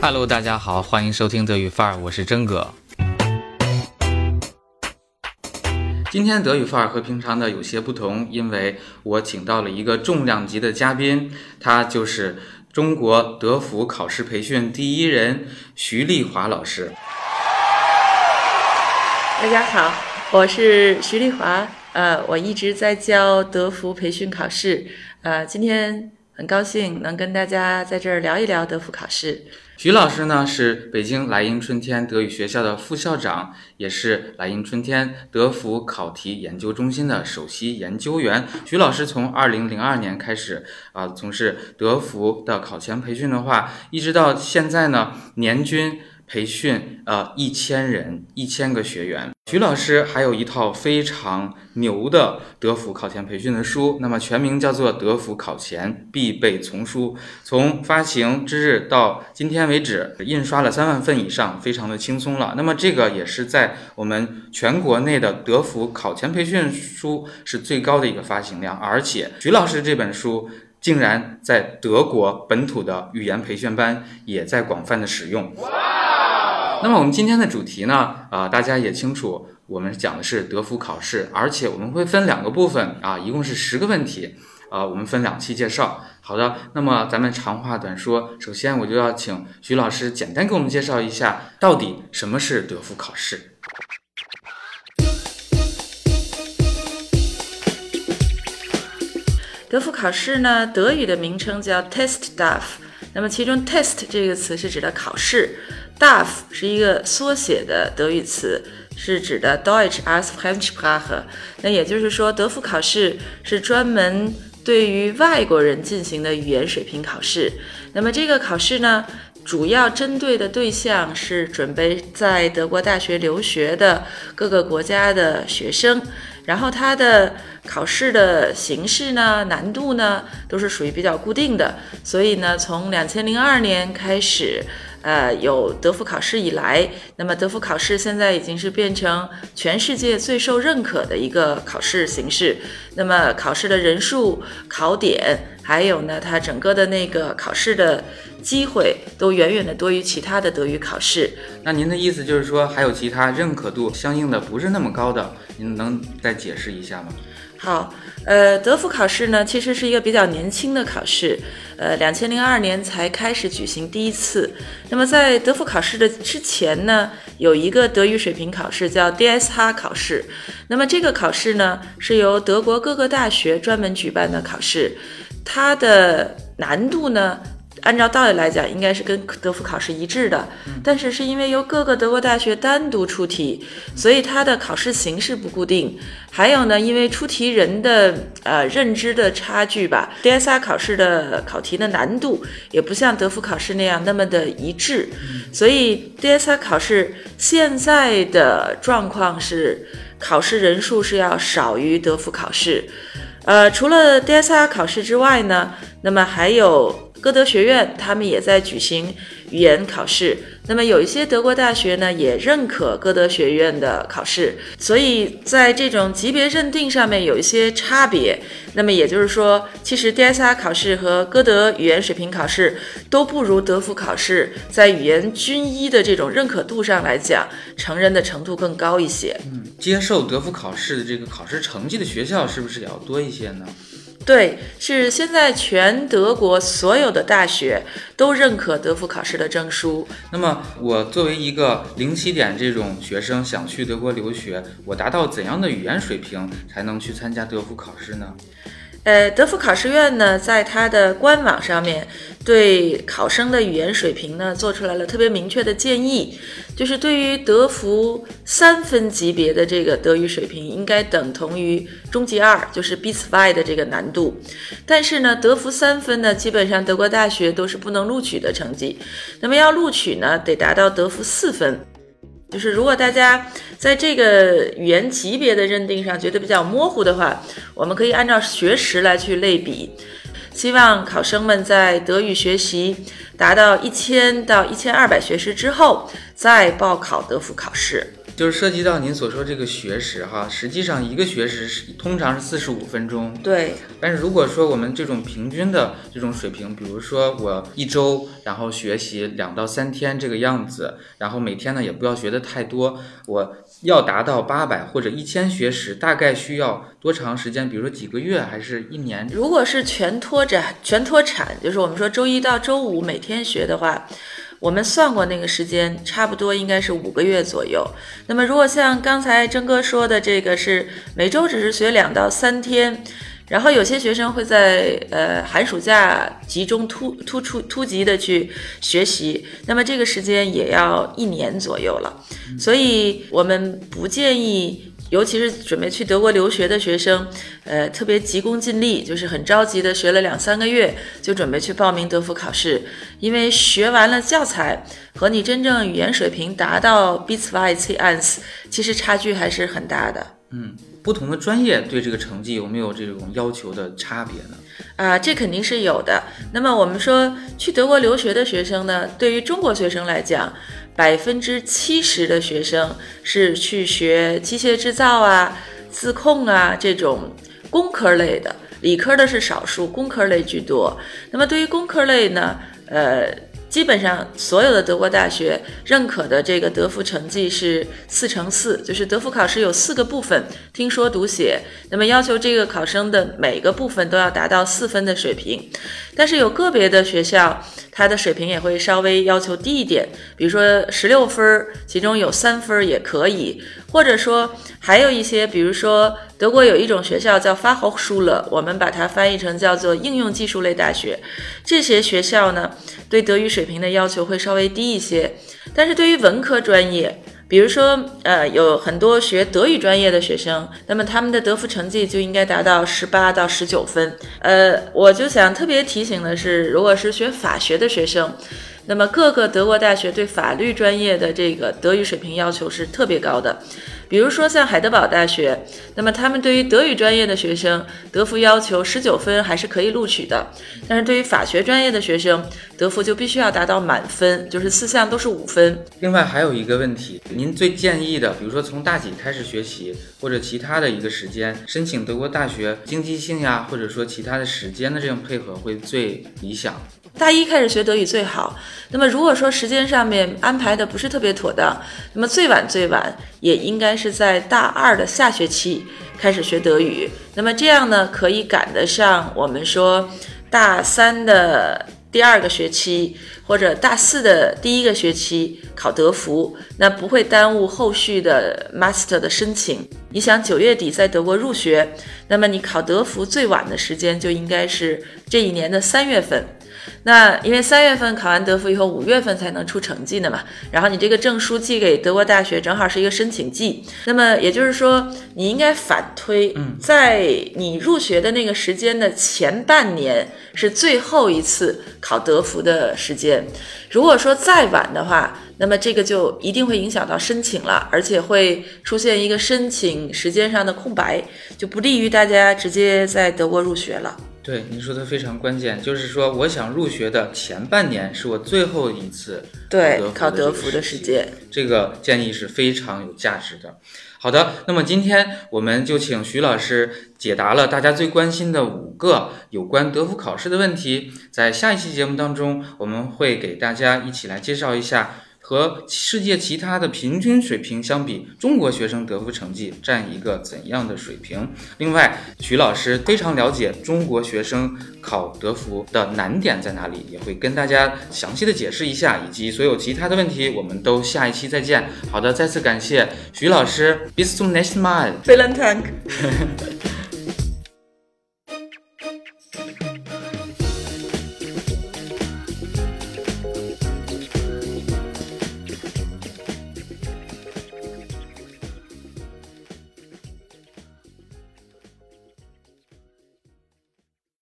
Hello，大家好，欢迎收听德语范儿，我是真哥。今天德语范儿和平常的有些不同，因为我请到了一个重量级的嘉宾，他就是中国德福考试培训第一人徐丽华老师。大家好，我是徐丽华，呃，我一直在教德福培训考试，呃，今天很高兴能跟大家在这儿聊一聊德福考试。徐老师呢是北京莱茵春天德语学校的副校长，也是莱茵春天德福考题研究中心的首席研究员。徐老师从二零零二年开始啊从事德福的考前培训的话，一直到现在呢，年均。培训呃一千人，一千个学员。徐老师还有一套非常牛的德福考前培训的书，那么全名叫做《德福考前必备丛书》。从发行之日到今天为止，印刷了三万份以上，非常的轻松了。那么这个也是在我们全国内的德福考前培训书是最高的一个发行量，而且徐老师这本书竟然在德国本土的语言培训班也在广泛的使用。那么我们今天的主题呢？啊，大家也清楚，我们讲的是德福考试，而且我们会分两个部分啊，一共是十个问题，啊，我们分两期介绍。好的，那么咱们长话短说，首先我就要请徐老师简单给我们介绍一下，到底什么是德福考试。德福考试呢，德语的名称叫 Testdaf，那么其中 test 这个词是指的考试。DAF 是一个缩写的德语词，是指的 Deutsch als Fremdsprache。那也就是说，德福考试是专门对于外国人进行的语言水平考试。那么这个考试呢，主要针对的对象是准备在德国大学留学的各个国家的学生。然后它的考试的形式呢、难度呢，都是属于比较固定的。所以呢，从两千零二年开始。呃，有德福考试以来，那么德福考试现在已经是变成全世界最受认可的一个考试形式。那么考试的人数、考点，还有呢，它整个的那个考试的机会，都远远的多于其他的德语考试。那您的意思就是说，还有其他认可度相应的不是那么高的，您能再解释一下吗？好，呃，德福考试呢，其实是一个比较年轻的考试，呃，两千零二年才开始举行第一次。那么在德福考试的之前呢，有一个德语水平考试叫 DSH 考试。那么这个考试呢，是由德国各个大学专门举办的考试，它的难度呢。按照道理来讲，应该是跟德福考试一致的，但是是因为由各个德国大学单独出题，所以它的考试形式不固定。还有呢，因为出题人的呃认知的差距吧，DSR 考试的考题的难度也不像德福考试那样那么的一致，所以 DSR 考试现在的状况是考试人数是要少于德福考试。呃，除了 DSR 考试之外呢，那么还有。歌德学院他们也在举行语言考试，那么有一些德国大学呢也认可歌德学院的考试，所以在这种级别认定上面有一些差别。那么也就是说，其实 DSR 考试和歌德语言水平考试都不如德福考试在语言均一的这种认可度上来讲，成人的程度更高一些。嗯，接受德福考试的这个考试成绩的学校是不是也要多一些呢？对，是现在全德国所有的大学都认可德福考试的证书。那么，我作为一个零起点这种学生，想去德国留学，我达到怎样的语言水平才能去参加德福考试呢？呃，德福考试院呢，在它的官网上面对考生的语言水平呢，做出来了特别明确的建议，就是对于德福三分级别的这个德语水平，应该等同于中级二，就是 B 2 Y 的这个难度。但是呢，德福三分呢，基本上德国大学都是不能录取的成绩。那么要录取呢，得达到德福四分。就是如果大家在这个语言级别的认定上觉得比较模糊的话，我们可以按照学时来去类比。希望考生们在德语学习达到一千到一千二百学时之后，再报考德福考试。就是涉及到您所说这个学时哈，实际上一个学时是通常是四十五分钟，对，但是如果说我们这种平均的这种水平，比如说我一周然后学习两到三天这个样子，然后每天呢也不要学的太多，我要达到八百或者一千学时，大概需要多长时间？比如说几个月还是一年？如果是全脱展、全脱产，就是我们说周一到周五每天学的话。我们算过那个时间，差不多应该是五个月左右。那么，如果像刚才征哥说的，这个是每周只是学两到三天，然后有些学生会在呃寒暑假集中突突出突击的去学习，那么这个时间也要一年左右了。所以我们不建议。尤其是准备去德国留学的学生，呃，特别急功近利，就是很着急的学了两三个月就准备去报名德福考试，因为学完了教材和你真正语言水平达到 b i t s w e i a n s 其实差距还是很大的。嗯，不同的专业对这个成绩有没有这种要求的差别呢？啊，这肯定是有的。那么我们说去德国留学的学生呢，对于中国学生来讲。百分之七十的学生是去学机械制造啊、自控啊这种工科类的，理科的是少数，工科类居多。那么对于工科类呢，呃。基本上所有的德国大学认可的这个德福成绩是四乘四，就是德福考试有四个部分，听说读写，那么要求这个考生的每个部分都要达到四分的水平。但是有个别的学校，它的水平也会稍微要求低一点，比如说十六分，其中有三分也可以，或者说还有一些，比如说德国有一种学校叫 Fachhochschule，我们把它翻译成叫做应用技术类大学，这些学校呢。对德语水平的要求会稍微低一些，但是对于文科专业，比如说，呃，有很多学德语专业的学生，那么他们的德福成绩就应该达到十八到十九分。呃，我就想特别提醒的是，如果是学法学的学生，那么各个德国大学对法律专业的这个德语水平要求是特别高的。比如说像海德堡大学，那么他们对于德语专业的学生，德福要求十九分还是可以录取的。但是对于法学专业的学生，德福就必须要达到满分，就是四项都是五分。另外还有一个问题，您最建议的，比如说从大几开始学习，或者其他的一个时间申请德国大学，经济性呀，或者说其他的时间的这种配合会最理想。大一开始学德语最好。那么如果说时间上面安排的不是特别妥当，那么最晚最晚也应该是在大二的下学期开始学德语。那么这样呢，可以赶得上我们说大三的第二个学期或者大四的第一个学期考德福，那不会耽误后续的 master 的申请。你想九月底在德国入学，那么你考德福最晚的时间就应该是这一年的三月份。那因为三月份考完德福以后，五月份才能出成绩的嘛。然后你这个证书寄给德国大学，正好是一个申请季。那么也就是说，你应该反推，在你入学的那个时间的前半年是最后一次考德福的时间。如果说再晚的话，那么这个就一定会影响到申请了，而且会出现一个申请时间上的空白，就不利于大家直接在德国入学了。对，您说的非常关键，就是说，我想入学的前半年是我最后一次对考德福的时间，这个建议是非常有价值的。好的，那么今天我们就请徐老师解答了大家最关心的五个有关德福考试的问题，在下一期节目当中，我们会给大家一起来介绍一下。和世界其他的平均水平相比，中国学生德福成绩占一个怎样的水平？另外，徐老师非常了解中国学生考德福的难点在哪里，也会跟大家详细的解释一下，以及所有其他的问题，我们都下一期再见。好的，再次感谢徐老师，Bis zum nächsten Mal。Vielen Dank。